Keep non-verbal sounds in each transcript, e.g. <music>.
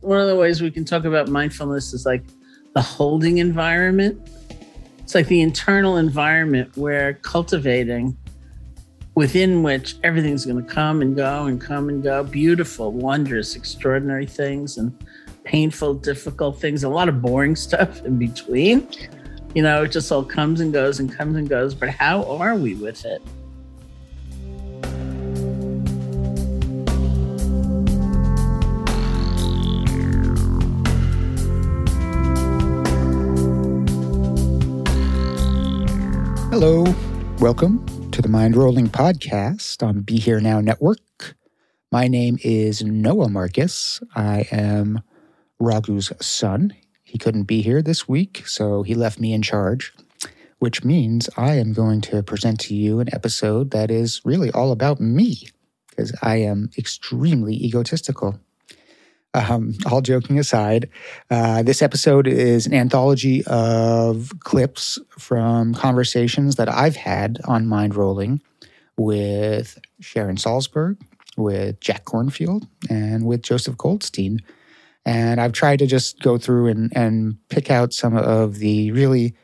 one of the ways we can talk about mindfulness is like the holding environment. It's like the internal environment where cultivating within which everything's going to come and go and come and go. Beautiful, wondrous, extraordinary things and painful, difficult things, a lot of boring <laughs> stuff in between. You know, it just all comes and goes and comes and goes. But how are we with it? Hello, welcome to the Mindrolling Podcast on Be Here Now Network. My name is Noah Markus. I am Raghu's son. He couldn't be here this week, so he left me in charge, which means I am going to present to you an episode that is really all about me, because I am extremely egotistical. Um, all joking aside, uh, this episode is an anthology of clips from conversations that I've had on Mindrolling with Sharon Salzberg, with Jack Kornfield, and with Joseph Goldstein. And I've tried to just go through and, and pick out some of the really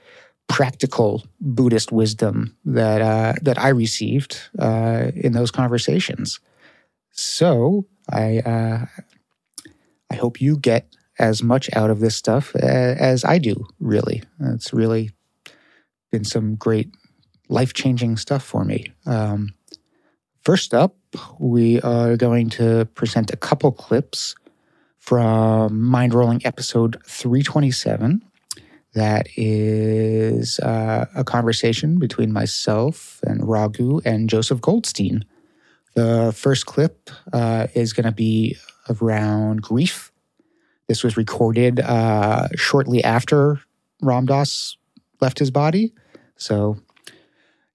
practical Buddhist wisdom that uh, that I received uh, in those conversations. So I uh, I hope you get as much out of this stuff as I do, really. It's really been some great life changing stuff for me. Um, first up, we are going to present a couple clips from Mindrolling episode 327. That is uh, a conversation between myself and Raghu and Joseph Goldstein. The first clip uh, is going to be around grief. This was recorded uh, shortly after Ram Dass left his body. So,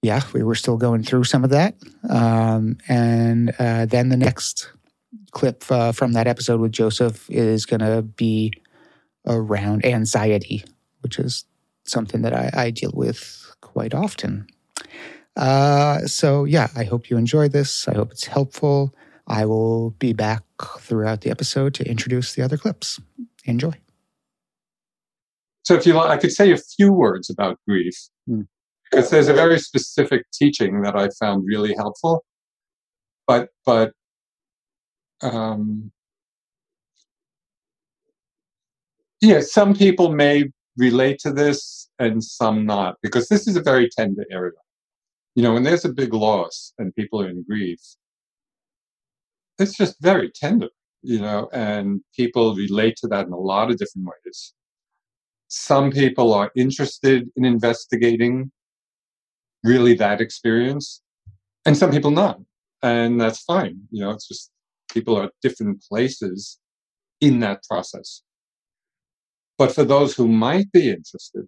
yeah, we were still going through some of that. Um, and uh, then the next clip uh, from that episode with Joseph is going to be around anxiety, which is something that I, I deal with quite often. Uh, so, yeah, I hope you enjoy this. I hope it's helpful. I will be back throughout the episode to introduce the other clips. Enjoy. So, if you like, I could say a few words about grief mm. because there's a very specific teaching that I found really helpful. But, but, um, yeah, some people may relate to this and some not because this is a very tender area. You know, when there's a big loss and people are in grief, it's just very tender, you know, and people relate to that in a lot of different ways. Some people are interested in investigating really that experience, and some people not. And that's fine. You know, it's just people are at different places in that process. But for those who might be interested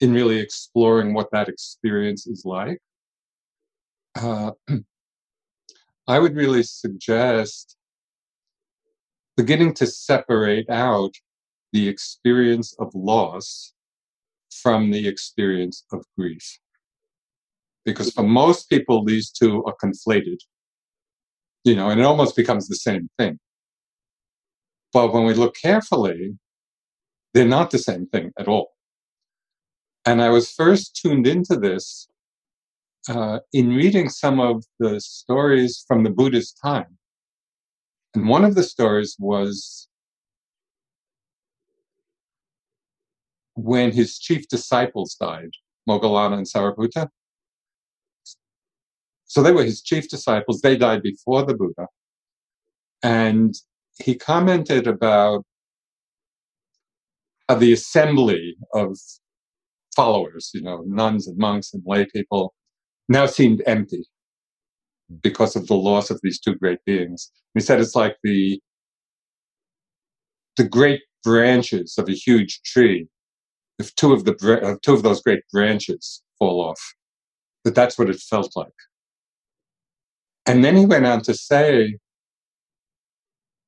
in really exploring what that experience is like, uh, <clears throat> I would really suggest beginning to separate out the experience of loss from the experience of grief. Because for most people, these two are conflated, you know, and it almost becomes the same thing. But when we look carefully, they're not the same thing at all. And I was first tuned into this uh, in reading some of the stories from the Buddha's time. And one of the stories was when his chief disciples died, Moggallana and Sariputta. So they were his chief disciples. They died before the Buddha. And he commented about the assembly of followers, you know, nuns and monks and lay people, now seemed empty hmm. because of the loss of these two great beings. He said it's like the the great branches of a huge tree. If two of the two of those great branches fall off, that that's what it felt like. And then he went on to say,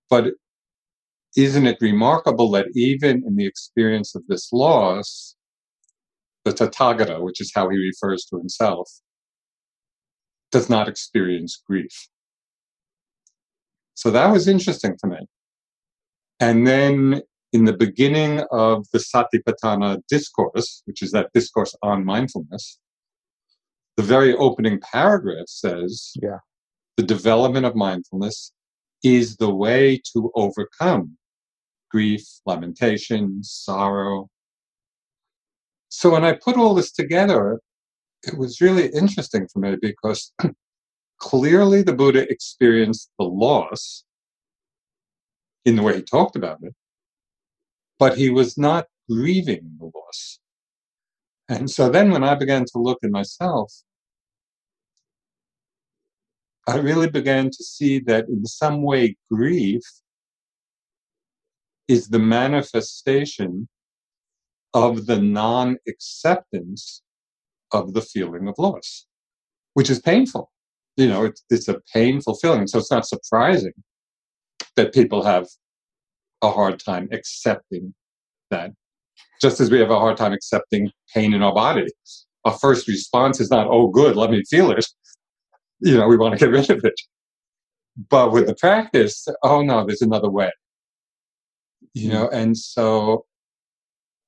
but isn't it remarkable that even in the experience of this loss, the Tathagata, which is how he refers to himself, does not experience grief. So that was interesting to me. And then in the beginning of the Satipatthana discourse, which is that discourse on mindfulness, the very opening paragraph says, Yeah. the development of mindfulness is the way to overcome grief, lamentation, sorrow. So when I put all this together, it was really interesting for me because <clears throat> clearly the Buddha experienced the loss in the way he talked about it, but he was not grieving the loss. And so then when I began to look at myself, I really began to see that in some way grief is the manifestation of the non acceptance of the feeling of loss, which is painful. You know, it's, it's a painful feeling. So it's not surprising that people have a hard time accepting that. Just as we have a hard time accepting pain in our body. Our first response is not, oh, good, let me feel it. You know, we want to get rid of it. But with the practice, oh no, there's another way. You know, and so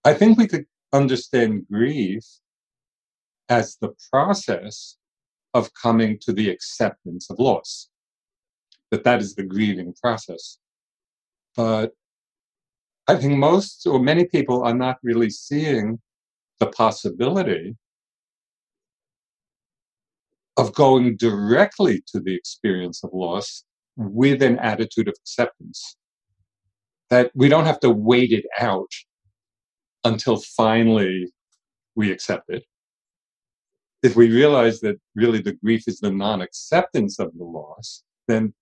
I think we could understand grief as the process of coming to the acceptance of loss. That that is the grieving process. But I think most or many people are not really seeing the possibility of going directly to the experience of loss with an attitude of acceptance. That we don't have to wait it out until finally we accept it. If we realize that really the grief is the non acceptance of the loss, then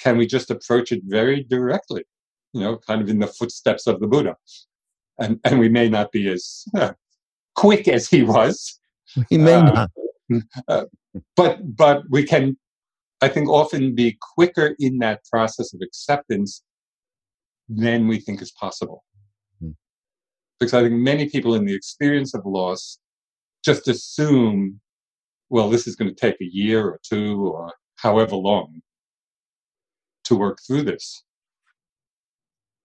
can we just approach it very directly, you know, kind of in the footsteps of the Buddha? And, and we may not be as uh, quick as he was. May Uh, not. uh, but but we can i think often be quicker in that process of acceptance than we think is possible Hmm. because i think many people in the experience of loss just assume well this is going to take a year or two or however long to work through this.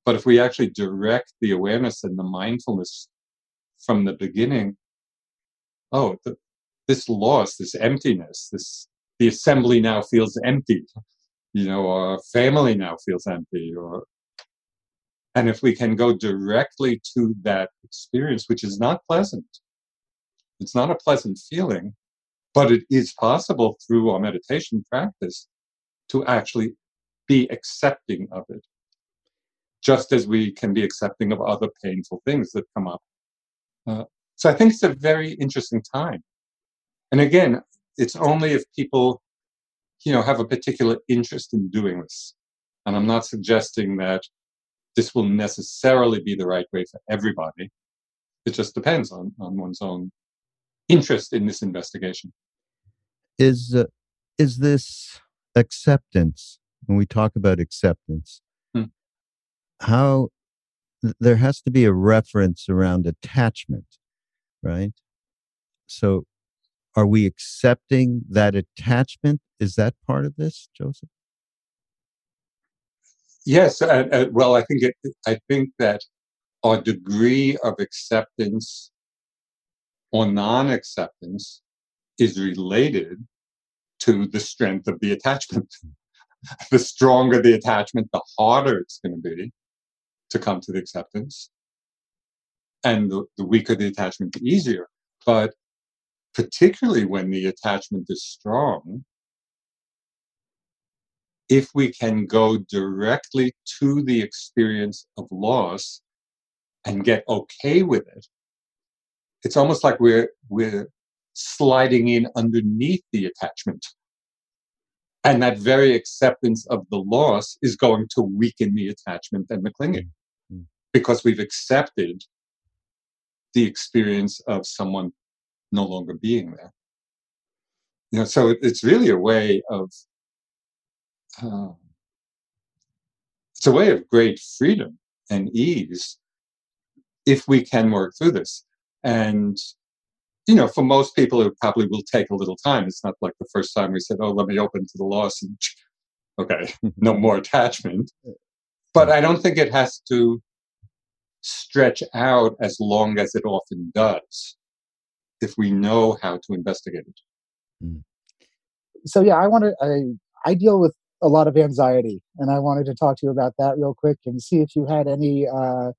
But if we actually direct the awareness and the mindfulness from the beginning oh the, this loss, this emptiness, this the assembly now feels empty, you know, or family now feels empty, or and if we can go directly to that experience, which is not pleasant, it's not a pleasant feeling, but it is possible through our meditation practice to actually be accepting of it, just as we can be accepting of other painful things that come up. Uh, so I think it's a very interesting time. And again, it's only if people, you know, have a particular interest in doing this. And I'm not suggesting that this will necessarily be the right way for everybody. It just depends on, on one's own interest in this investigation. Is uh, is this acceptance? When we talk about acceptance, Hmm. how th- there has to be a reference around attachment, right? So, are we accepting that attachment? Is that part of this, Joseph? Yes, uh, uh, well, I think it, I think that our degree of acceptance or non-acceptance is related to the strength of the attachment. <laughs> the stronger the attachment, the harder it's going to be to come to the acceptance, and the, the weaker the attachment, the easier. But particularly when the attachment is strong, if we can go directly to the experience of loss and get okay with it, it's almost like we're we're sliding in underneath the attachment. And that very acceptance of the loss is going to weaken the attachment and the clinging Mm. because we've accepted the experience of someone no longer being there. You know, so it, it's really a way of uh, it's a way of great freedom and ease if we can work through this. And you know, for most people, it probably will take a little time. It's not like the first time we said, "Oh, let me open to the loss," and <laughs> okay, <laughs> no more attachment. But I don't think it has to stretch out as long as it often does if we know how to investigate it. So yeah, I want to. I I deal with a lot of anxiety, and I wanted to talk to you about that real quick and see if you had any uh,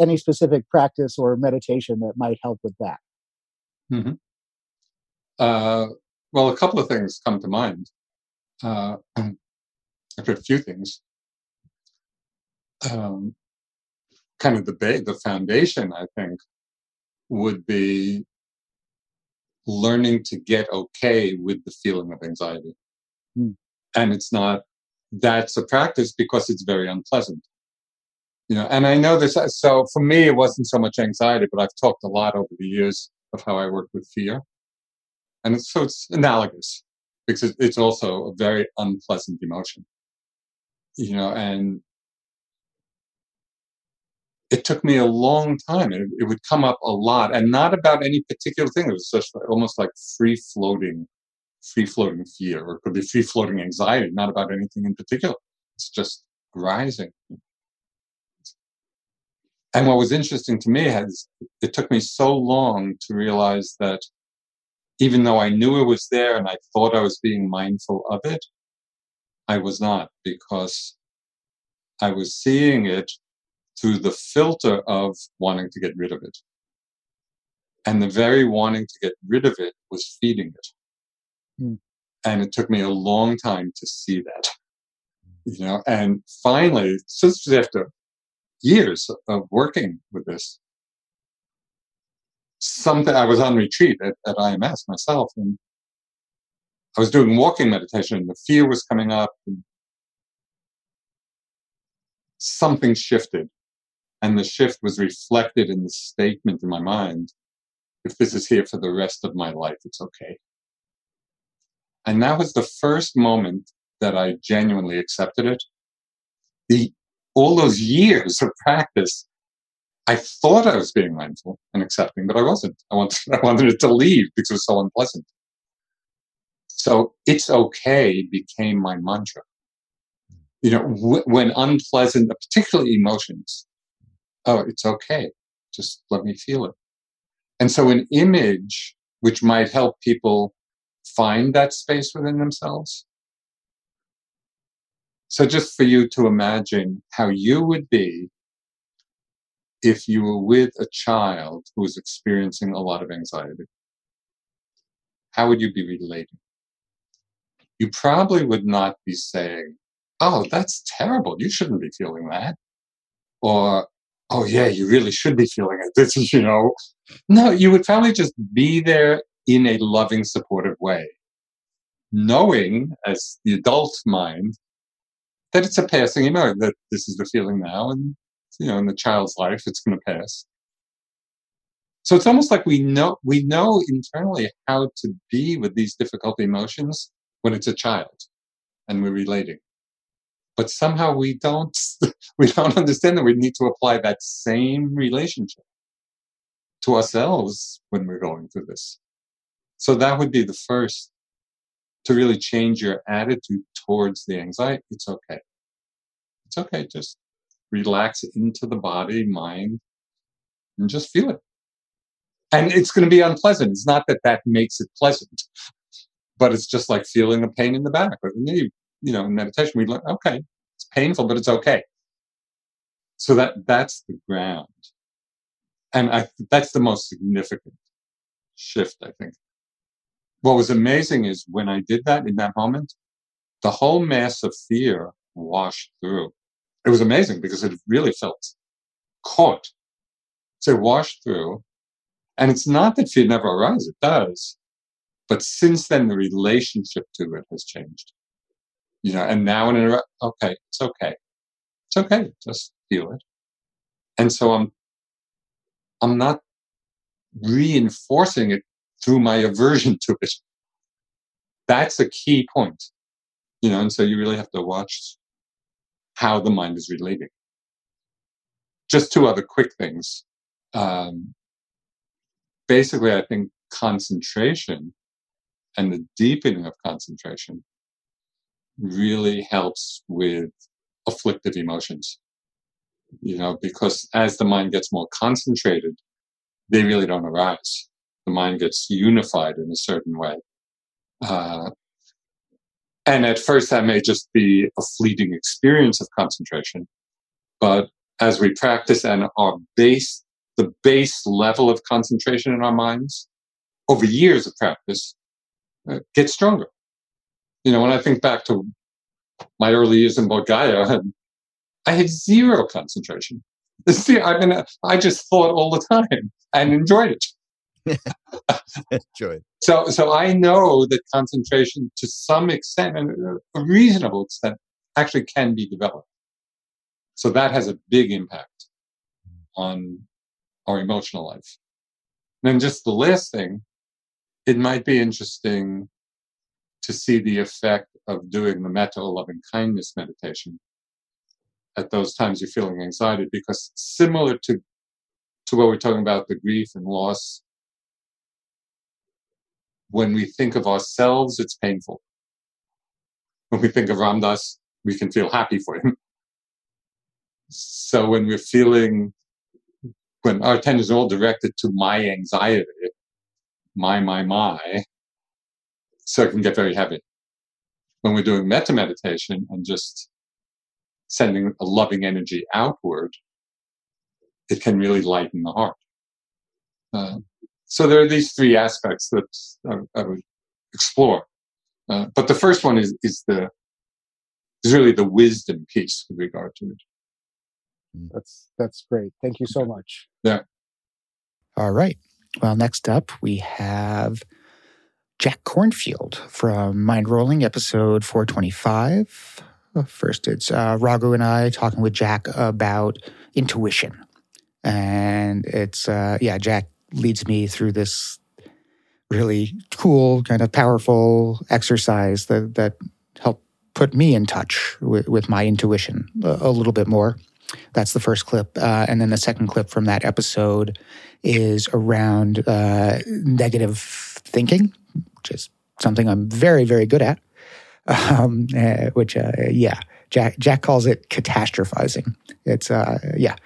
any specific practice or meditation that might help with that. hmm Uh, well, a couple of things come to mind. Uh, <clears throat> a few things. Um, kind of the the foundation, I think, would be learning to get okay with the feeling of anxiety. Hmm. And it's not that's a practice because it's very unpleasant. You know, and I know this. So for me, it wasn't so much anxiety, but I've talked a lot over the years of how I work with fear, and so it's analogous because it's also a very unpleasant emotion. You know, and it took me a long time. It, it would come up a lot, and not about any particular thing. It was just almost like free floating, free floating fear, or it could be free floating anxiety, not about anything in particular. It's just rising. And what was interesting to me is it took me so long to realize that even though I knew it was there and I thought I was being mindful of it, I was not because I was seeing it through the filter of wanting to get rid of it. And the very wanting to get rid of it was feeding it. Hmm. And it took me a long time to see that. You know, and finally, just after years of working with this, something I was on retreat at, at IMS myself, and I was doing walking meditation, and the fear was coming up, and something shifted, and the shift was reflected in the statement in my mind: "If this is here for the rest of my life, it's okay." And that was the first moment that I genuinely accepted it. The all those years of practice, I thought I was being mindful and accepting, but I wasn't. I wanted, <laughs> I wanted it to leave because it was so unpleasant. So it's okay became my mantra. You know, w- when unpleasant, particularly emotions, oh, it's okay. Just let me feel it. And so an image which might help people find that space within themselves so just for you to imagine how you would be if you were with a child who was experiencing a lot of anxiety. How would you be relating? You probably would not be saying, Oh, that's terrible. You shouldn't be feeling that. Or, Oh, yeah, you really should be feeling it. <laughs> This is, you know, no, you would probably just be there in a loving, supportive way, knowing as the adult mind that it's a passing emotion, that this is the feeling now, and you know, in the child's life, it's going to pass. So it's almost like we know we know internally how to be with these difficult emotions when it's a child, and we're relating. But somehow we don't <laughs> we don't understand that we need to apply that same relationship to ourselves when we're going through this. So that would be the first to really change your attitude towards the anxiety. It's okay. It's okay. Just relax into the body, mind, and just feel it. And it's going to be unpleasant. It's not that that makes it pleasant, but it's just like feeling a pain in the back or the knee. You know, in meditation, we learn, okay, it's painful, but it's okay. So that that's the ground. And I, that's the most significant shift, I think what was amazing is when I did that in that moment, the whole mass of fear washed through. It was amazing because it really felt caught. So washed through. And it's not that fear never arises, it does. But since then, the relationship to it has changed. You know, and now it, okay, it's okay. It's okay. Just feel it. And so I'm, I'm not reinforcing it through my aversion to it. That's a key point, you know, and so you really have to watch how the mind is relating. Just two other quick things. Um, basically, I think concentration and the deepening of concentration really helps with afflictive emotions. You know, because as the mind gets more concentrated, they really don't arise. The mind gets unified in a certain way. Uh, and at first, that may just be a fleeting experience of concentration. But as we practice and our base, the base level of concentration in our minds over years of practice uh, gets stronger. You know, when I think back to my early years in Bodh <laughs> I had zero concentration. <laughs> See, I mean, I just thought all the time and enjoyed it. <laughs> enjoyed. So, so I know that concentration, to some extent, and a reasonable extent, actually can be developed. So that has a big impact on our emotional life. And then just the last thing, it might be interesting to see the effect of doing the metta loving kindness meditation at those times you're feeling anxiety because similar to to what we're talking about the grief and loss when we think of ourselves it's painful. When we think of Ram Dass, we can feel happy for him. So when we're feeling when our attention is all directed to my anxiety my my my so it can get very heavy. When we're doing metta meditation and just sending a loving energy outward, it can really lighten the heart. Uh, so there are these three aspects that I, I would explore. Uh, but the first one is, is the is really the wisdom piece with regard to it. Mm. That's that's great. Thank you so much. Yeah. All right. Well, next up we have Jack Kornfield from Mindrolling, episode 425. First, it's uh, Raghu and I talking with Jack about intuition. And it's, uh, yeah, Jack leads me through this really cool, kind of powerful exercise that, that helped put me in touch with, with my intuition a, a, little bit more. That's the first clip. Uh, and then the second clip from that episode is around uh, negative thinking, which is something I'm very, very good at um, uh, which yeah, Jack Jack calls it catastrophizing. It's uh, yeah,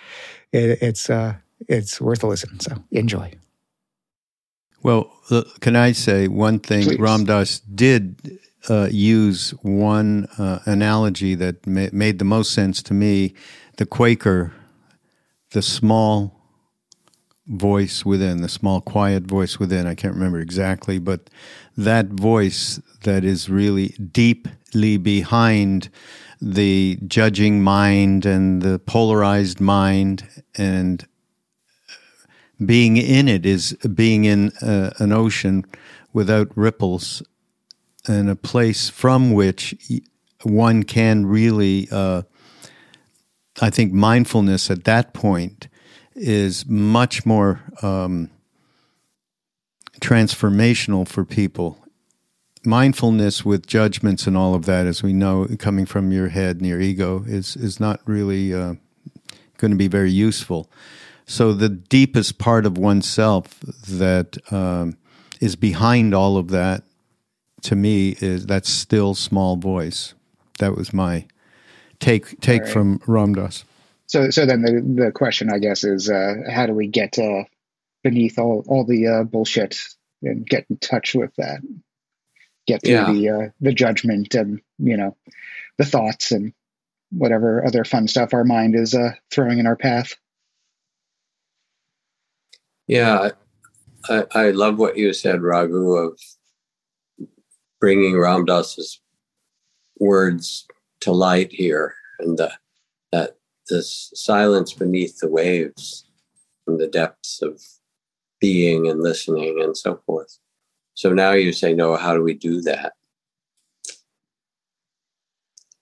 it, it's uh, it's worth a listen. So enjoy. Well, can I say one thing? Please. Ram did uh, use one uh, analogy that ma- made the most sense to me: the Quaker, the small voice within, the small, quiet voice within. I can't remember exactly, but that voice that is really deeply behind the judging mind and the polarized mind and being in it is being in uh, an ocean without ripples and a place from which one can really uh, i think mindfulness at that point is much more um, transformational for people. Mindfulness with judgments and all of that, as we know, coming from your head and your ego, is is not really uh, going to be very useful. So the deepest part of oneself that um, is behind all of that, to me, is that still small voice. That was my take take right. from Ram Dass. So, so then the the question, I guess, is uh, how do we get uh, beneath all all the uh, bullshit and get in touch with that, get through yeah. the uh, the judgment and you know the thoughts and whatever other fun stuff our mind is uh, throwing in our path. Yeah, I, I love what you said, Raghu, of bringing Ram Dass's words to light here and the, that this silence beneath the waves from the depths of being and listening and so forth. So now you say, no, how do we do that?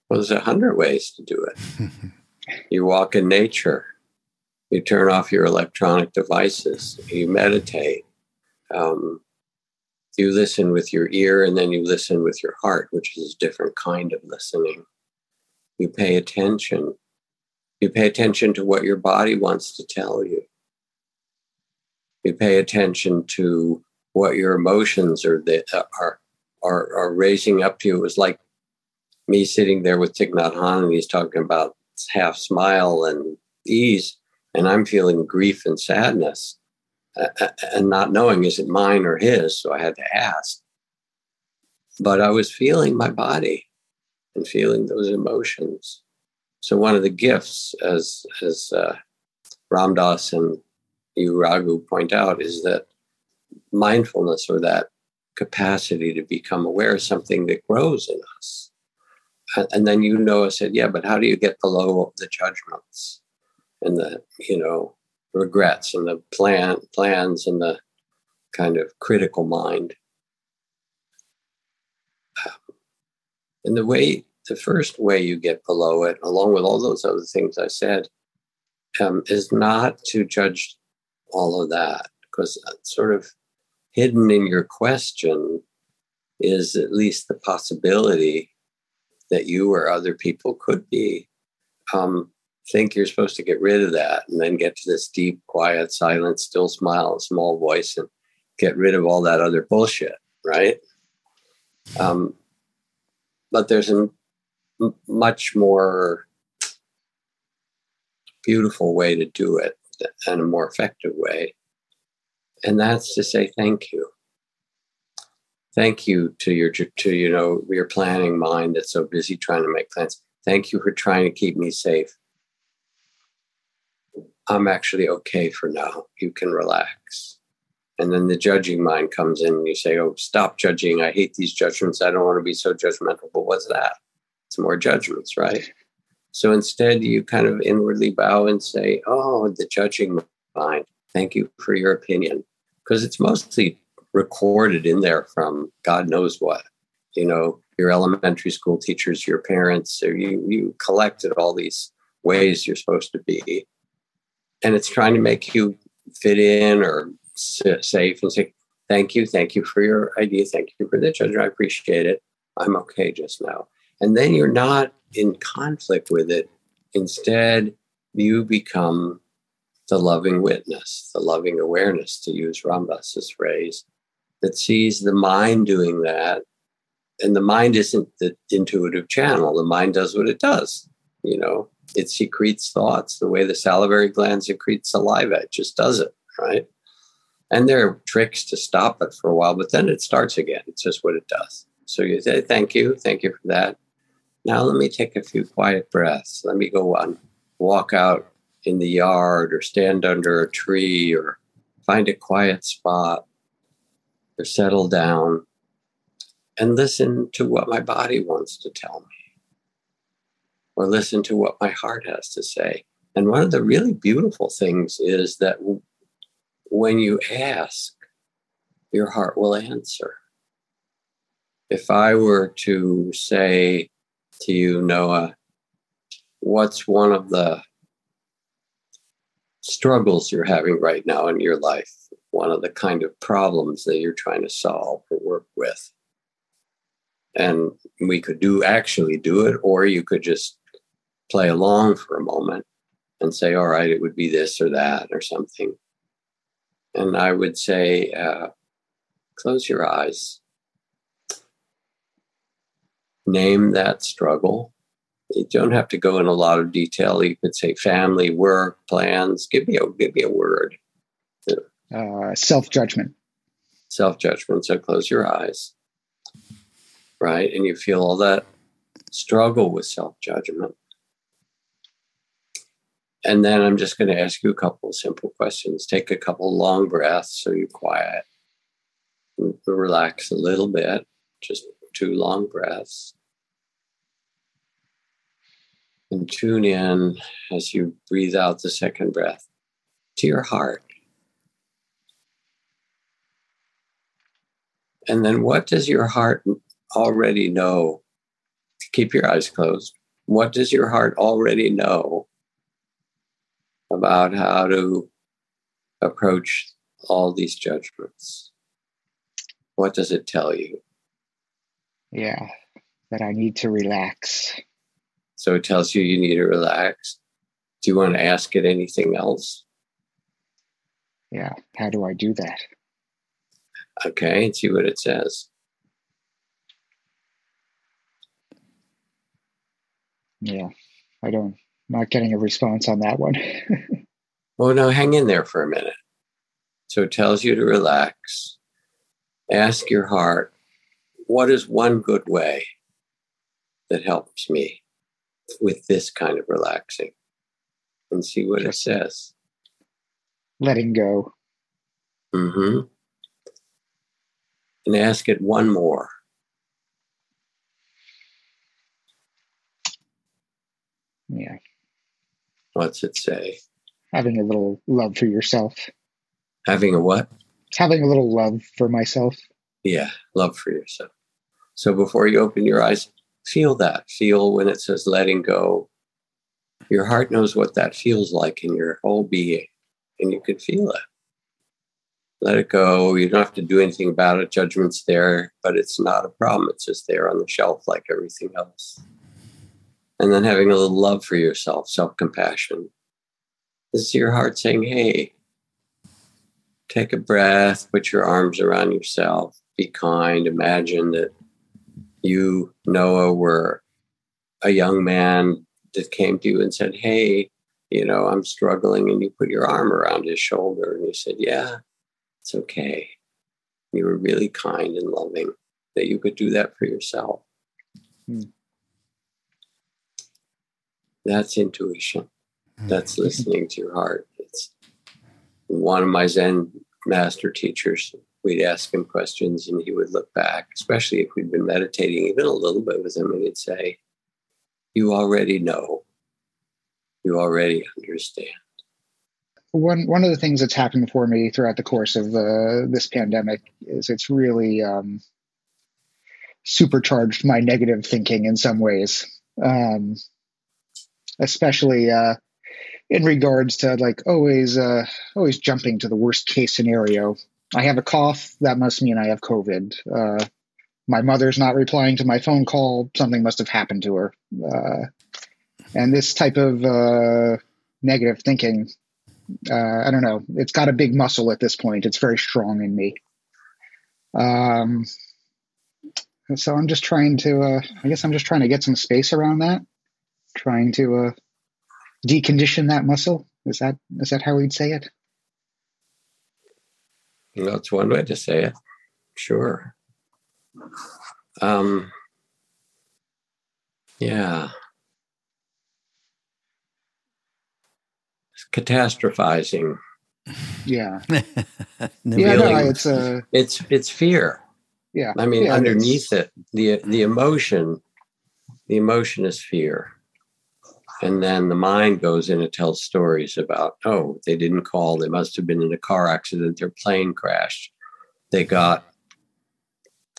Well, there's a hundred ways to do it. <laughs> you walk in nature, you turn off your electronic devices, you meditate, um, you listen with your ear, and then you listen with your heart, which is a different kind of listening. You pay attention you pay attention to what your body wants to tell you. You pay attention to what your emotions are that are are, are raising up to you. It was like me sitting there with Thich Nhat Hanh and he's talking about half smile and ease, and I'm feeling grief and sadness uh, uh, and not knowing is it mine or his. So I had to ask. But I was feeling my body and feeling those emotions. So one of the gifts, as as uh, Ram Dass and you Raghu point out, is that mindfulness or that capacity to become aware of something that grows in us. And then you know, I said, yeah, but how do you get below the judgments and the, you know, regrets and the plan plans and the kind of critical mind? Um, and the way, the first way you get below it, along with all those other things I said, um, is not to judge all of that, because sort of hidden in your question is at least the possibility that you or other people could be um, think you're supposed to get rid of that and then get to this deep quiet silent still smile small voice and get rid of all that other bullshit right? Um, but there's a m- much more beautiful way to do it and a more effective way. And that's to say thank you. Thank you to your to you know your planning mind that's so busy trying to make plans. Thank you for trying to keep me safe i'm actually okay for now. You can relax. And then the judging mind comes in and you say oh stop judging. I hate these judgments. I don't want to be so judgmental. But what's that? It's more judgments right? So instead you kind of inwardly bow and say oh the judging mind. Thank you for your opinion. Because it's mostly recorded in there from God knows what. You know, your elementary school teachers, your parents, or you you collected all these ways you're supposed to be, and it's trying to make you fit in or safe and say thank you, thank you for your idea, thank you for the judgment, I appreciate it. I'm okay just now, and then you're not in conflict with it. Instead, you become the loving witness, the loving awareness, to use Ram Dass's phrase, that sees the mind doing that. And the mind isn't the intuitive channel. The mind does what it does. You know, it secretes thoughts the way the salivary gland secretes saliva. It just does it, right? And there are tricks to stop it for a while, but then it starts again. It's just what it does. So you say, thank you. Thank you for that. Now let me take a few quiet breaths. Let me go on, walk out in the yard or stand under a tree or find a quiet spot or settle down and listen to what my body wants to tell me or listen to what my heart has to say. And one of the really beautiful things is that when you ask, your heart will answer. If I were to say to you, Noah, what's one of the struggles you're having right now in your life, one of the kind of problems that you're trying to solve or work with. And we could do actually do it, or you could just play along for a moment and say, all right, it would be this or that or something. And I would say, uh, close your eyes. Name that struggle you don't have to go in a lot of detail. You could say family, work, plans. Give me a give me a word. Uh, self judgment. Self judgment. So close your eyes, right, and you feel all that struggle with self judgment. And then I'm just going to ask you a couple of simple questions. Take a couple long breaths so you're quiet. Relax a little bit, just two long breaths and tune in as you breathe out the second breath to your heart. And then, what does your heart already know? Keep your eyes closed. What does your heart already know about how to approach all these judgments? What does it tell you? Yeah, that I need to relax. So it tells you you need to relax. Do you want to ask it anything else? Yeah. How do I do that? Okay, and see what it says. Yeah, I don't. Not getting a response on that one. well, <laughs> no, hang in there for a minute. So it tells you to relax. Ask your heart, what is one good way that helps me with this kind of relaxing? And see what it says. Letting go. Mm-hmm. And ask it one more. Yeah. What's it say? Having a little love for yourself. Having a what? Having a little love for myself. Yeah, love for yourself. So before you open your eyes, feel that. Feel when it says letting go. Your heart knows what that feels like in your whole being, and you can feel it. Let it go. You don't have to do anything about it. Judgment's there, but it's not a problem. It's just there on the shelf like everything else and then having a little love for yourself, self compassion. This is your heart saying, hey, take a breath, put your arms around yourself, be kind. Imagine that you, Noah, were a young man that came to you and said, hey, you know, I'm struggling. And you put your arm around his shoulder and you said, yeah, it's okay. You were really kind and loving that you could do that for yourself. Hmm. That's intuition. Hmm. That's listening to your heart. It's one of my Zen master teachers. We'd ask him questions and he would look back, especially if we'd been meditating even a little bit with him, and he'd say, You already know. You already understand. One one of the things that's happened for me throughout the course of uh, this pandemic is it's really um, supercharged my negative thinking in some ways. Um, especially uh, in regards to like always uh, always jumping to the worst case scenario. I have a cough. That must mean I have COVID. Uh, my mother's not replying to my phone call. Something must have happened to her. Uh, and this type of uh, negative thinking, uh, I don't know. It's got a big muscle at this point. It's very strong in me. Um, so I'm just trying to. Uh, I guess I'm just trying to get some space around that trying to uh, decondition that muscle. Is that is that how we'd say it? That's one way to say it. Sure. Um, yeah. Catastrophizing. Yeah. <laughs> yeah, no, it's uh, it's it's fear. Yeah. I mean, yeah, underneath it, the the emotion, the emotion is fear. And then the mind goes in and tells stories about, oh, they didn't call. They must have been in a car accident. Their plane crashed. They got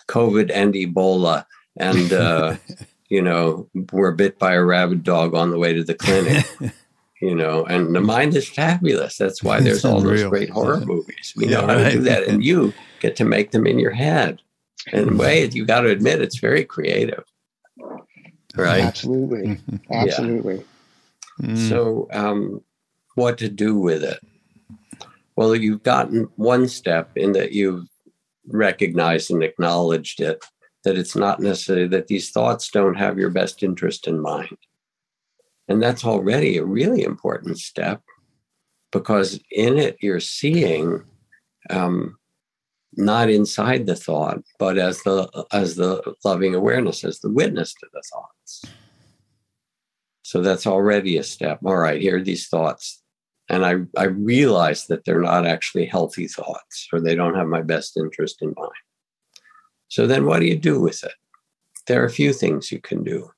COVID and Ebola. And, uh, <laughs> you know, were bit by a rabid dog on the way to the clinic. <laughs> you know, and the mind is fabulous. That's why there's all those great horror <laughs> movies. We know how right. to do that. And you get to make them in your head. And in a way, you got to admit, it's very creative right? Absolutely, <laughs> absolutely. Yeah. Mm. So, um, what to do with it? Well, you've gotten one step in that you've recognized and acknowledged it. That it's not necessarily that these thoughts don't have your best interest in mind, and that's already a really important step because in it you're seeing um, not inside the thought, but as the as the loving awareness, as the witness to the thoughts. So that's already a step. All right, here are these thoughts. And I, I realize that they're not actually healthy thoughts or they don't have my best interest in mind. So then what do you do with it? There are a few things you can do.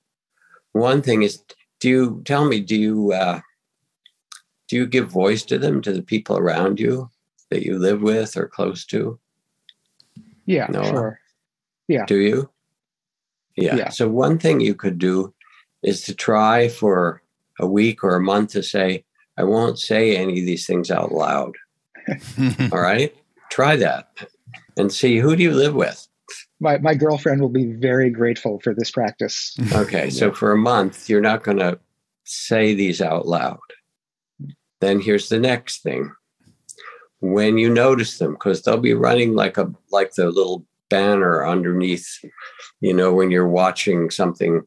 One thing is, do you tell me, do you uh, do you give voice to them, to the people around you that you live with or close to? Yeah, Noah? sure. Yeah. Do you? Yeah. yeah. So one thing you could do is to try for a week or a month to say, I won't say any of these things out loud. <laughs> All right? Try that and see who do you live with? My, my girlfriend will be very grateful for this practice. Okay. yeah. So for a month, you're not going to say these out loud. Then here's the next thing when you notice them because they'll be running like a like the little banner underneath you know when you're watching something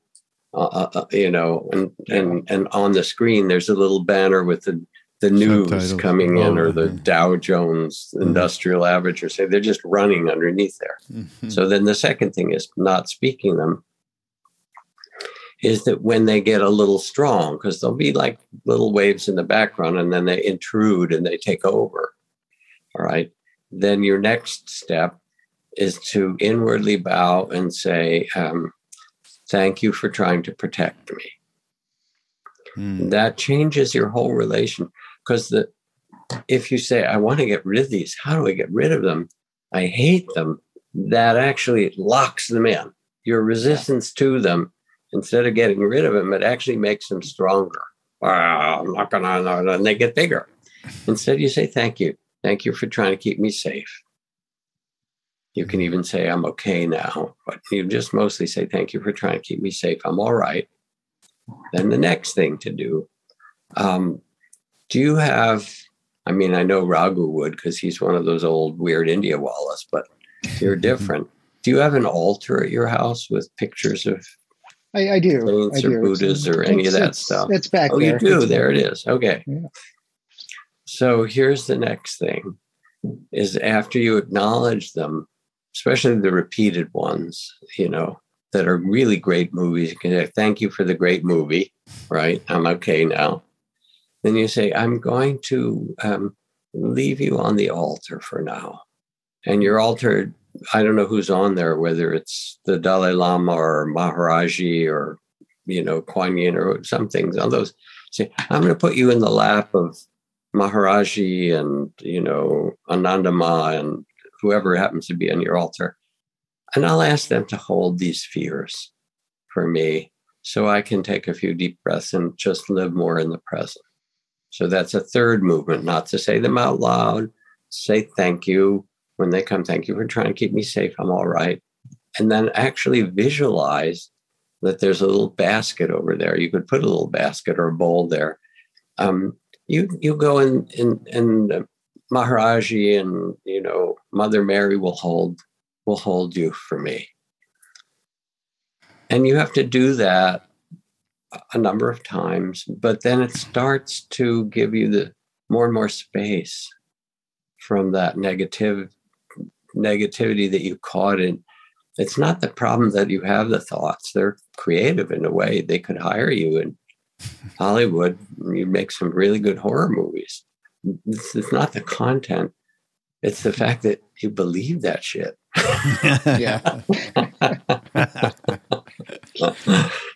uh, uh, uh, you know, and and and on the screen there's a little banner with the the news Subtitles. coming in Oh, or the okay. Dow Jones Industrial Average or say they're just running underneath there. Mhm. So then the second thing is not speaking them is that when they get a little strong, because there'll be like little waves in the background and then they intrude and they take over. All right. Then your next step is to inwardly bow and say, um, Thank you for trying to protect me. Mm. That changes your whole relation because the if you say, I want to get rid of these, how do I get rid of them? I hate them. That actually locks them in. Your resistance to them, instead of getting rid of them, it actually makes them stronger. Wow, I'm not gonna, and they get bigger. <laughs> Instead, you say, Thank you. Thank you for trying to keep me safe. You can even say, I'm okay now, but you just mostly say, Thank you for trying to keep me safe. I'm all right. Then the next thing to do um, do you have, I mean, I know Raghu would because he's one of those old weird India wallahs, but you're different. Do you have an altar at your house with pictures of, I, I do. Saints I or do. Buddhas or any of that it's- stuff? It's back oh, there. you do? It's- There it is. Okay. Yeah. So here's the next thing is after you acknowledge them, especially the repeated ones, you know, that are really great movies, you can say, thank you for the great movie, right? I'm okay now. Then you say, I'm going to um, leave you on the altar for now. And your altar, I don't know who's on there, whether it's the Dalai Lama or Maharaji or, you know, Kuan Yin or some things on those. Say, I'm going to put you in the lap of Maharaji and, you know, Anandama and whoever happens to be on your altar. And I'll ask them to hold these fears for me so I can take a few deep breaths and just live more in the present. So that's a third movement, not to say them out loud, say thank you. When they come, thank you for trying to keep me safe. I'm all right. And then actually visualize that there's a little basket over there. You could put a little basket or a bowl there. Um, you you go in and Maharaji and you know Mother Mary will hold will hold you for me. And you have to do that a number of times, but then it starts to give you the more and more space from that negative negativity that you caught in. It's not the problem that you have the thoughts. They're creative in a way. They could hire you in Hollywood. You make some really good horror movies. It's, it's not the content. It's the fact that you believe that shit. Yeah. <laughs>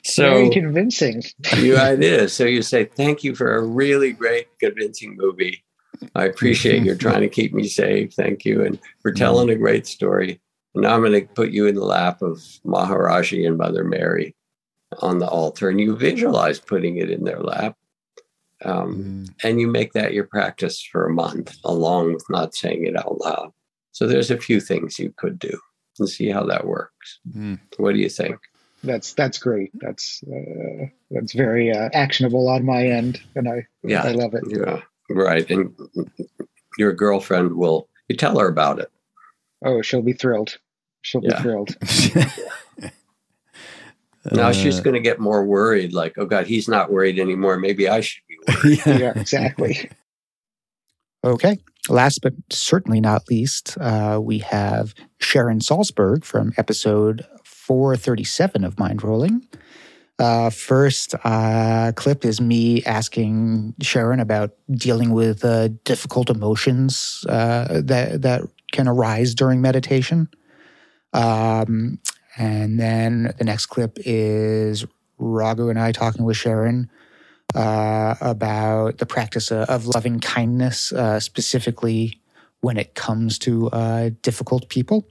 so Very convincing. you it is. So you say, thank you for a really great, convincing movie. I appreciate you're trying to keep me safe. Thank you. And for telling a great story. And now I'm going to put you in the lap of Maharaji and Mother Mary on the altar. And you visualize putting it in their lap. Um, Mm. and you make that your practice for a month, along with not saying it out loud. So there's a few things you could do and see how that works. Mm. What do you think? That's that's great. That's uh, that's very uh, actionable on my end, and I Yeah. I love it. Yeah, right. And your girlfriend will you tell her about it. Oh, she'll be thrilled. She'll Yeah. be thrilled. <laughs> <laughs> Now she's Uh, going to get more worried. Like, oh God, he's not worried anymore. Maybe I should be worried. <laughs> yeah. yeah, exactly. <laughs> Okay. Last but certainly not least, uh, we have Sharon Salzberg from episode 437 of Mindrolling. Uh, first uh, clip is me asking Sharon about dealing with uh, difficult emotions uh, that that can arise during meditation. Um, and then the next clip is Raghu and I talking with Sharon uh, about the practice of, loving kindness, uh, specifically when it comes to uh, difficult people.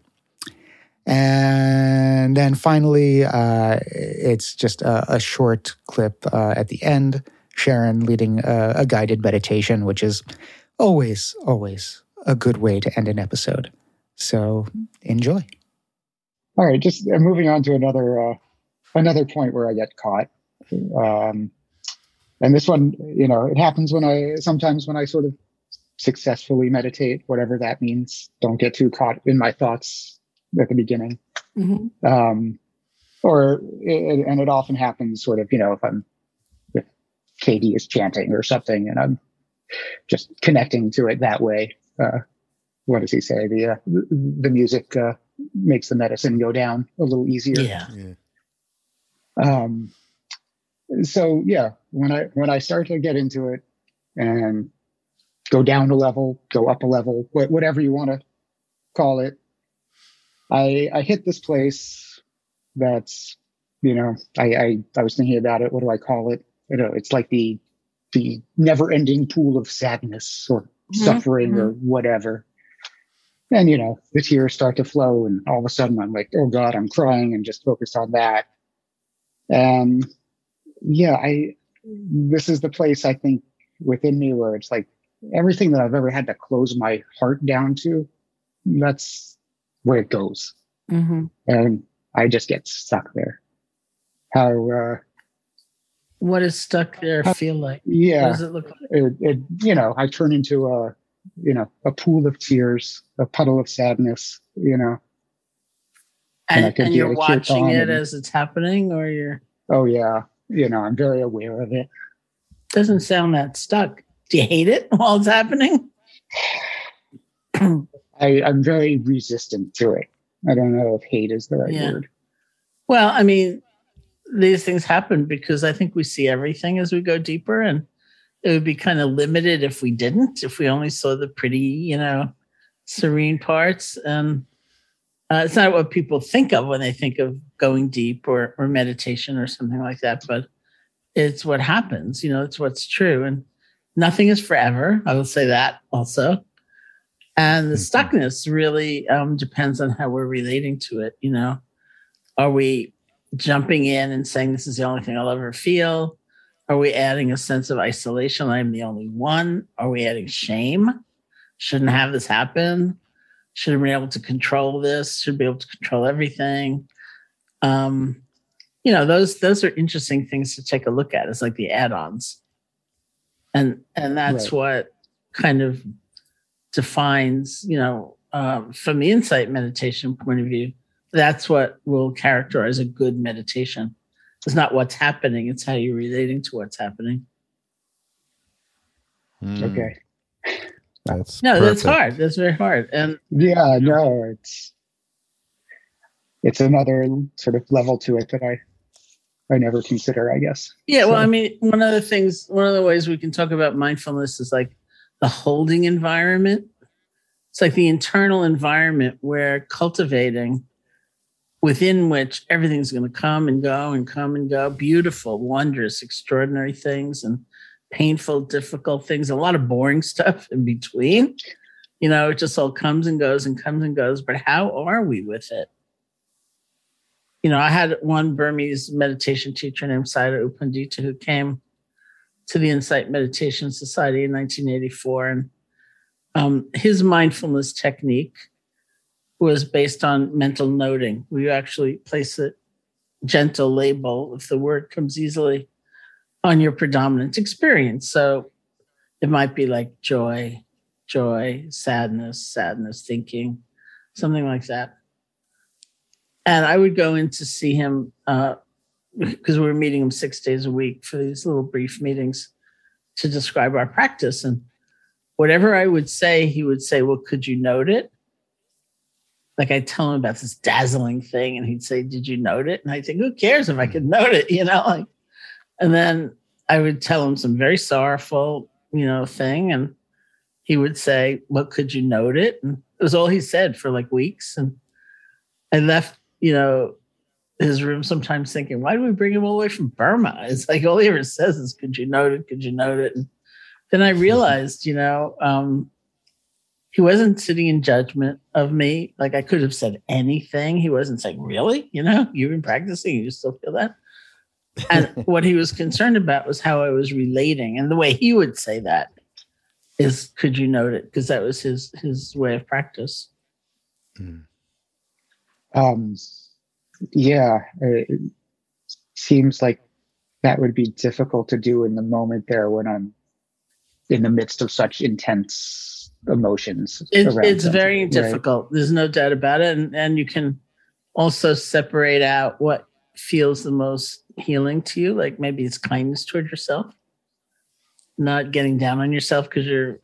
And then finally, uh, it's just a, a short clip uh, at the end, Sharon leading a, a guided meditation, which is always, always a good way to end an episode. So enjoy. All right, just uh, moving on to another uh, another point where I get caught. Um, and this one, you know, it happens when I sometimes when I sort of successfully meditate, whatever that means. Don't get too caught in my thoughts at the beginning. Mhm. Um, or it, and it often happens sort of you know if i'm if katie is chanting or something and i'm just connecting to it that way uh, what does he say the uh, the music uh, makes the medicine go down a little easier. Yeah. Yeah. um so yeah when i when i start to get into it and go down a level go up a level wh- whatever you want to call it i i hit this place that's you know i i, I was thinking about it what do i call it? You know it's like the the never ending pool of sadness or Mhm, suffering or whatever and you know the tears start to flow and all of a sudden i'm like oh god i'm crying and just focused on that. And yeah i this is the place i think within me where it's like everything that i've ever had to close my heart down to that's where it goes. Hmm and i just get stuck there. How uh What does stuck there feel like? What yeah. does it look like? it, it you know i turn into a you know a pool of tears a puddle of sadness you know And And, and you're watching it and- as it's happening, or you're oh yeah you know i'm very aware of it doesn't sound that stuck. Do you hate it while it's happening? I, I'm very resistant to it. I don't know if hate is the right Yeah. word. Well, I mean, these things happen because I think we see everything as we go deeper, and it would be kind of limited if we didn't, if we only saw the pretty, you know, serene parts. And uh, it's not what people think of when they think of going deep or, or meditation or something like that, but it's what happens, you know, it's what's true. And nothing is forever. I will say that also. And the Mhm. stuckness really um, depends on how we're relating to it, you know. Are we jumping in and saying this is the only thing I'll ever feel? Are we adding a sense of isolation? I'm the only one. Are we adding shame? Shouldn't have this happen. Should be able to control this. Should be able to control everything. Um, you know, those those are interesting things to take a look at. It's like the add-ons, and and that's Right. what kind of defines. You know, um, from the insight meditation point of view, that's what will characterize a good meditation. It's not what's happening; it's how you're relating to what's happening. Mm, Okay. That's No, that's hard. That's very hard. And Yeah, no, it's it's another sort of level to it that I I never consider, I guess. yeah, well, So- I mean, one of the things, one of the ways we can talk about mindfulness is like the holding environment. It's like the internal environment where cultivating within which everything's going to come and go and come and go, beautiful, wondrous, extraordinary things and painful, difficult things, a lot of boring <laughs> stuff in between. You know, it just all comes and goes and comes and goes. But how are we with it? You know, I had one Burmese meditation teacher named Sayadaw U Pandita who came to the Insight Meditation Society in 1984. And um, his mindfulness technique was based on mental noting. We actually place a gentle label if the word comes easily on your predominant experience. So it might be like joy, joy, sadness, sadness, thinking, something like that. And I would go in to see him uh, because we were meeting him six days a week for these little brief meetings to describe our practice. And whatever I would say, he would say, Well, could you note it? Like I'd tell him about this dazzling thing, and he'd say, Did you note it? And I'd think, Who cares if I could note it? <laughs> You know, like, and then I would tell him some very sorrowful, you know, thing. And he would say, Well, could you note it? And it was all he said for like weeks. And I left, you know, his room sometimes thinking, why do we bring him all the way from Burma? <laughs> It's like all he ever says is, could you note it? Could you note it? And then I realized, you know, um, he wasn't sitting in judgment of me. Like I could have said anything. He wasn't saying, really? You know, you've been practicing, you still feel that? And <laughs> what he was concerned about was how I was relating. And the way he would say that is, could you note it? Because that was his his way of practice. Um, yeah, it seems like that would be difficult to do in the moment there when I'm in the midst of such intense emotions. It's, very right? difficult. There's no doubt about it. And, and you can also separate out what feels the most healing to you? Like maybe it's kindness toward yourself, not getting down on yourself because you're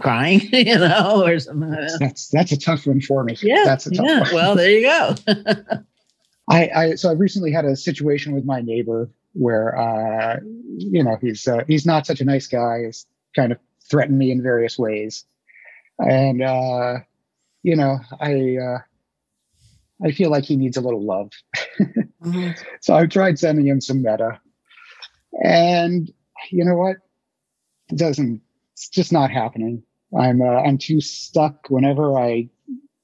crying, <laughs> you know, or something like that. That's that's a tough one for me. Yeah, that's a tough yeah. one. Well, there you go. <laughs> I, I so I recently had a situation with my neighbor where uh, you know he's uh, he's not such a nice guy. He's kind of threatened me in various ways, and uh, you know I uh, I feel like he needs a little love. Mhm. <laughs> So I've tried sending him some metta, and you know what? It doesn't. It's just not happening. I'm uh, I'm too stuck. Whenever I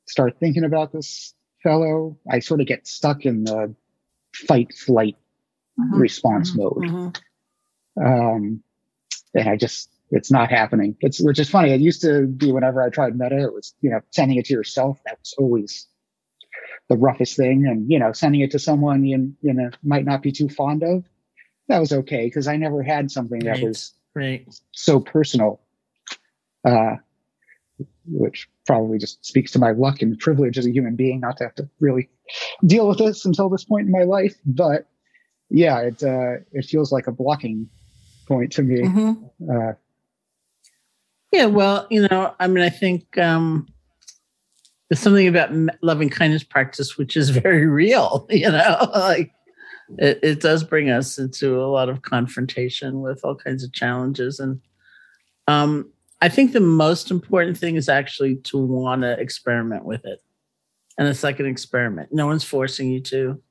start thinking about this fellow, I sort of get stuck in the fight flight Mhm. response Mhm. mode, Mhm. um, and I just it's not happening. It's which is funny. It used to be whenever I tried metta, it was you know sending it to yourself. That was always the roughest thing, and you know sending it to someone you you know might not be too fond of. That was okay because I never had something that Right. was Right. so personal, uh, which probably just speaks to my luck and privilege as a human being not to have to really deal with this until this point in my life. But yeah, it uh, it feels like a blocking point to me. Mhm. Uh, Yeah, well, you know, I mean, I think um, there's something about loving kindness practice which is <laughs> very real. <laughs> You know, like it, it does bring us into a lot of confrontation with all kinds of challenges, and um, I think the most important thing is actually to want to experiment with it, and it's like an experiment. No one's forcing you to,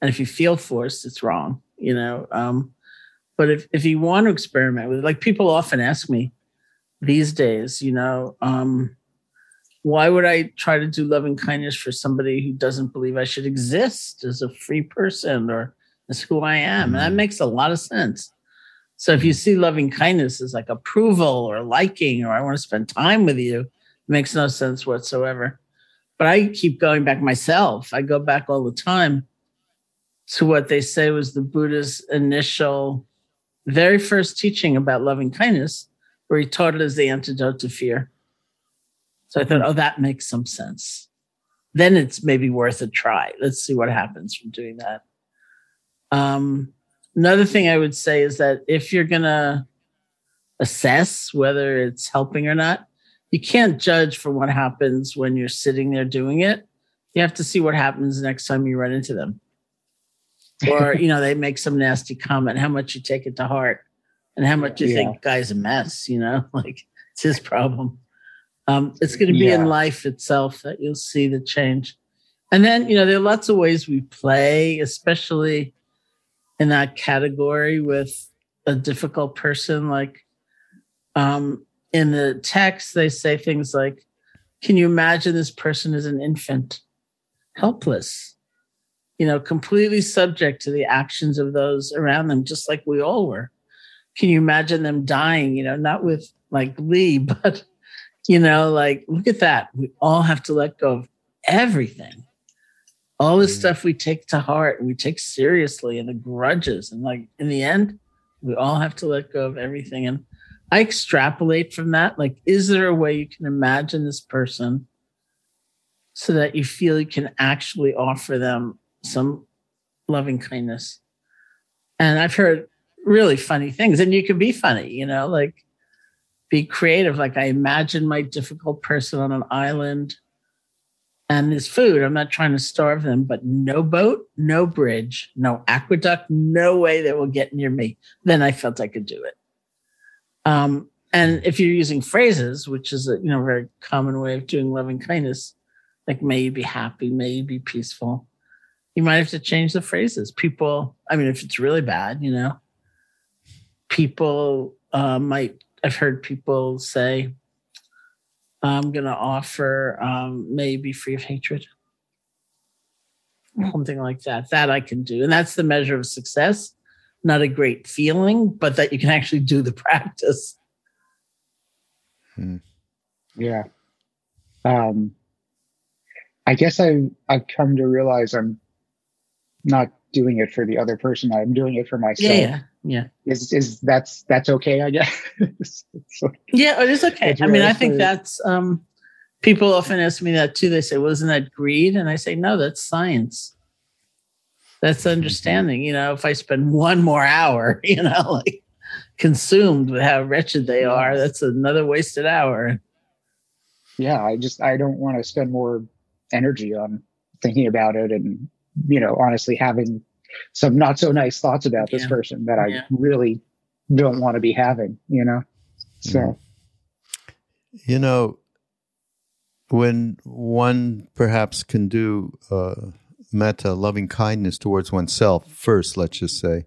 and if you feel forced, it's wrong. You know, um, but if if you want to experiment with, it, like people often ask me these days, you know, um, why would I try to do loving kindness for somebody who doesn't believe I should exist as a free person or as who I am? And that makes a lot of sense. So if you see loving kindness as like approval or liking or I want to spend time with you, it makes no sense whatsoever. But I keep going back myself. I go back all the time to what they say was the Buddha's initial, very first teaching about loving kindness, where he taught it as the antidote to fear. So I thought, oh, that makes some sense. Then it's maybe worth a try. Let's see what happens from doing that. Um, another thing I would say is that if you're going to assess whether it's helping or not, you can't judge for what happens when you're sitting there doing it. You have to see what happens next time you run into them. Or, <laughs> you know, they make some nasty comment, how much you take it to heart and how much you Yeah. think guy's a mess, you know, <laughs> like it's his problem. Um, it's going to be Yeah. in life itself that you'll see the change. And then, you know, there are lots of ways we play, especially in that category with a difficult person. Like um, in the text, they say things like, Can you imagine this person as an infant, helpless, you know, completely subject to the actions of those around them, just like we all were? Can you imagine them dying, you know, not with like Lee, <laughs> but, you know, like, look at that. We all have to let go of everything all the Mm. stuff we take to heart and we take seriously and the grudges and like in the end we all have to let go of everything and i extrapolate from that like is there a way you can imagine this person so that you feel you can actually offer them some loving kindness and i've heard really funny things and you can be funny you know like be creative like i imagine my difficult person on an island and there's food. I'm not trying to starve them, but no boat, no bridge, no aqueduct, no way they will get near me. Then I felt I could do it. Um, and if you're using phrases, which is a you know very common way of doing loving kindness, like may you be happy, may you be peaceful, you might have to change the phrases. People, I mean, if it's really bad, you know, people uh, might. I've heard people say, I'm going to offer um, may be free of hatred. Something like that. That I can do. And that's the measure of success. Not a great feeling, but that you can actually do the <laughs> practice. Yeah. Um, I guess I I've come to realize I'm not doing it for the other person. I'm doing it for myself. Yeah, yeah, yeah. Is is that's that's okay? I guess. <laughs> So, Yeah, it is okay. It's I mean, I think for- that's um people often ask me that too. They say, Wasn't that greed? And I say, No, that's science. That's understanding. You know, if I spend one more hour, <laughs> you know, like consumed with how wretched they are, that's another wasted hour. Yeah, I just I don't want to spend more energy on thinking about it and you know honestly having some not so nice thoughts about this Yeah. person that I Yeah. really don't want to be having. You know, so You know, when one perhaps can do uh, metta, loving kindness towards oneself first, let's just say,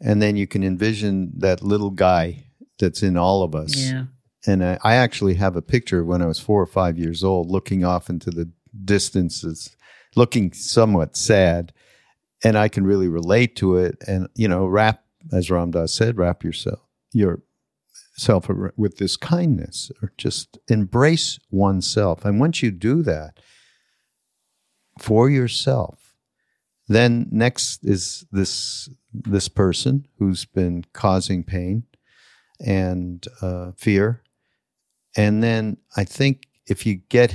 and then you can envision that little guy that's in all of us. Yeah. And I, I actually have a picture when I was four or five years old, looking off into the distances, looking somewhat sad, and I can really relate to it. And you know, wrap, as Ram Dass said, wrap yourself yourself with this kindness, or just embrace oneself. And once you do that for yourself, then next is this this person who's been causing pain and uh, fear and then I think if you get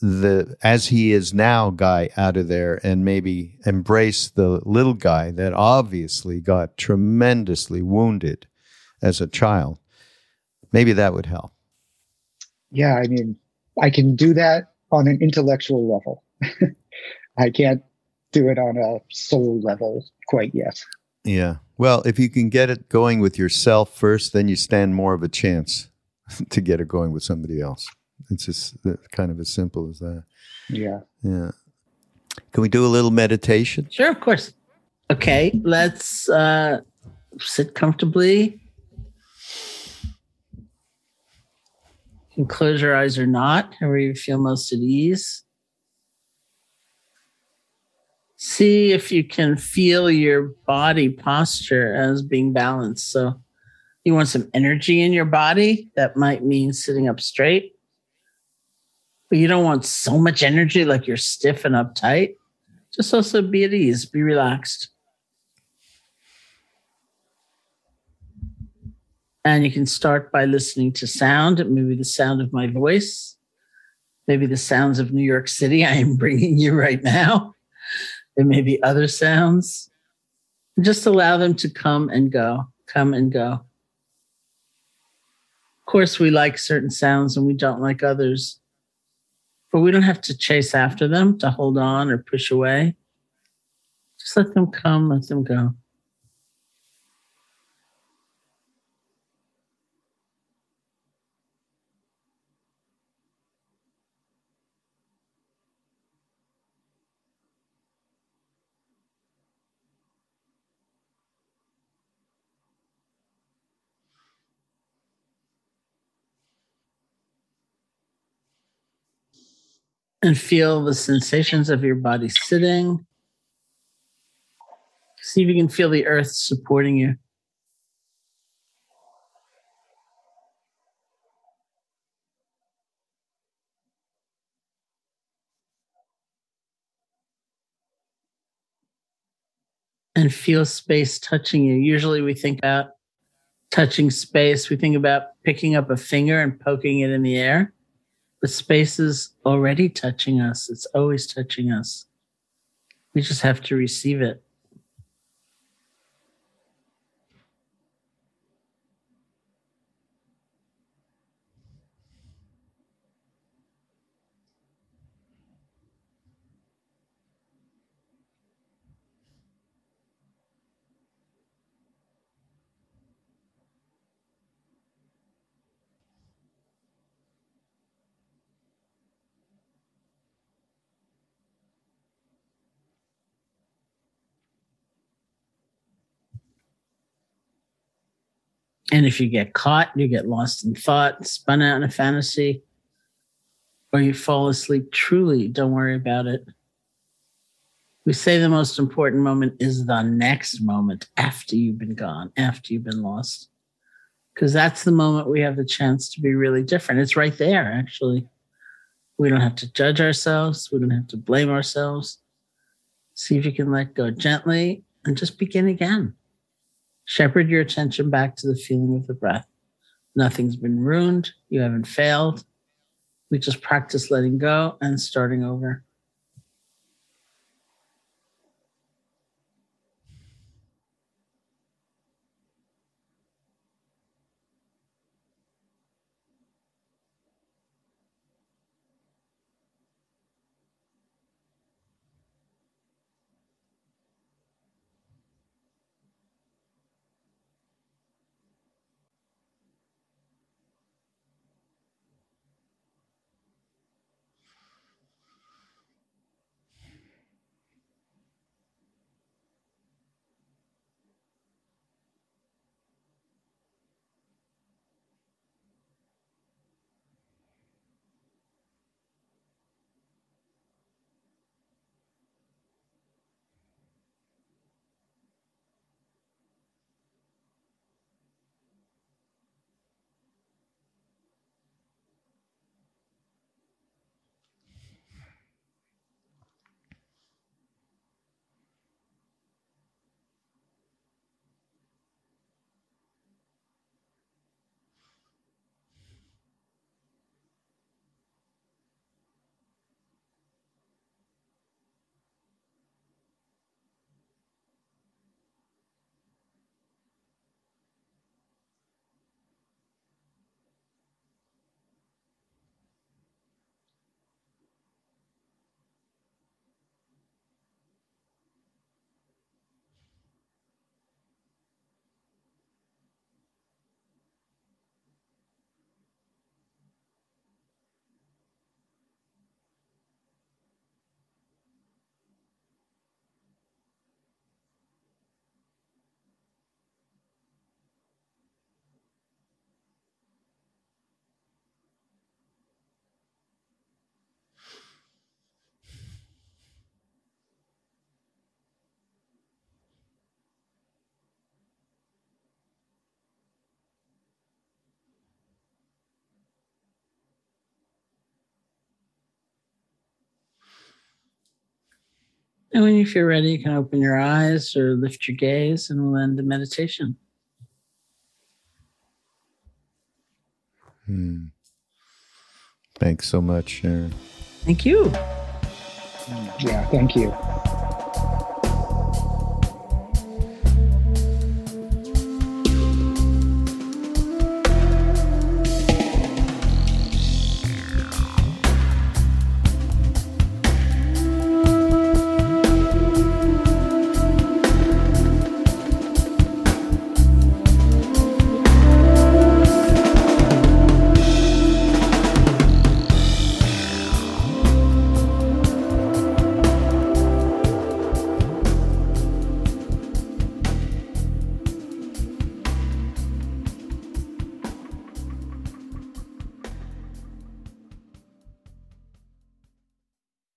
the as he is now guy out of there and maybe embrace the little guy that obviously got tremendously wounded as a child, maybe that would help. yeah, I mean, I can do that on an intellectual level. <laughs> I can't do it on a soul level quite yet. Yeah. Well, if you can get it going with yourself first, then you stand more of a chance <laughs> to get it going with somebody else. It's just uh, kind of as simple as that. Yeah. Yeah. Can we do a little meditation? Sure, of course. Okay, let's uh, sit comfortably. You can close your eyes or not, however you feel most at ease. See if you can feel your body posture as being balanced. So, you want some energy in your body. That might mean sitting up straight, but you don't want so much energy like you're stiff and uptight just also be at ease, be relaxed. And you can start by listening to sound, maybe the sound of my voice, maybe the sounds of New York City I am bringing you right now. There may be other sounds. Just allow them to come and go, come and go. Of course, we like certain sounds and we don't like others but we don't have to chase after them to hold on or push away. Just let them come, let them go. And feel the sensations of your body sitting. See if you can feel the earth supporting you. And feel space touching you. Usually we think about touching space, we think about picking up a finger and poking it in the air the space is already touching us. It's always touching us. We just have to receive it. And if you get caught, you get lost in thought, spun out in a fantasy, or you fall asleep truly, don't worry about it. We say the most important moment is the next moment after you've been gone, after you've been lost. Because that's the moment we have the chance to be really different. It's right there, actually. We don't have to judge ourselves, we don't have to blame ourselves. See if you can let go gently and just begin again. Shepherd your attention back to the feeling of the breath. Nothing's been ruined. You haven't failed. We just practice letting go and starting over. And when you feel ready, you can open your eyes or lift your gaze and we'll end the meditation. Hmm. Thanks so much, Sharon. Thank you. Yeah, thank you.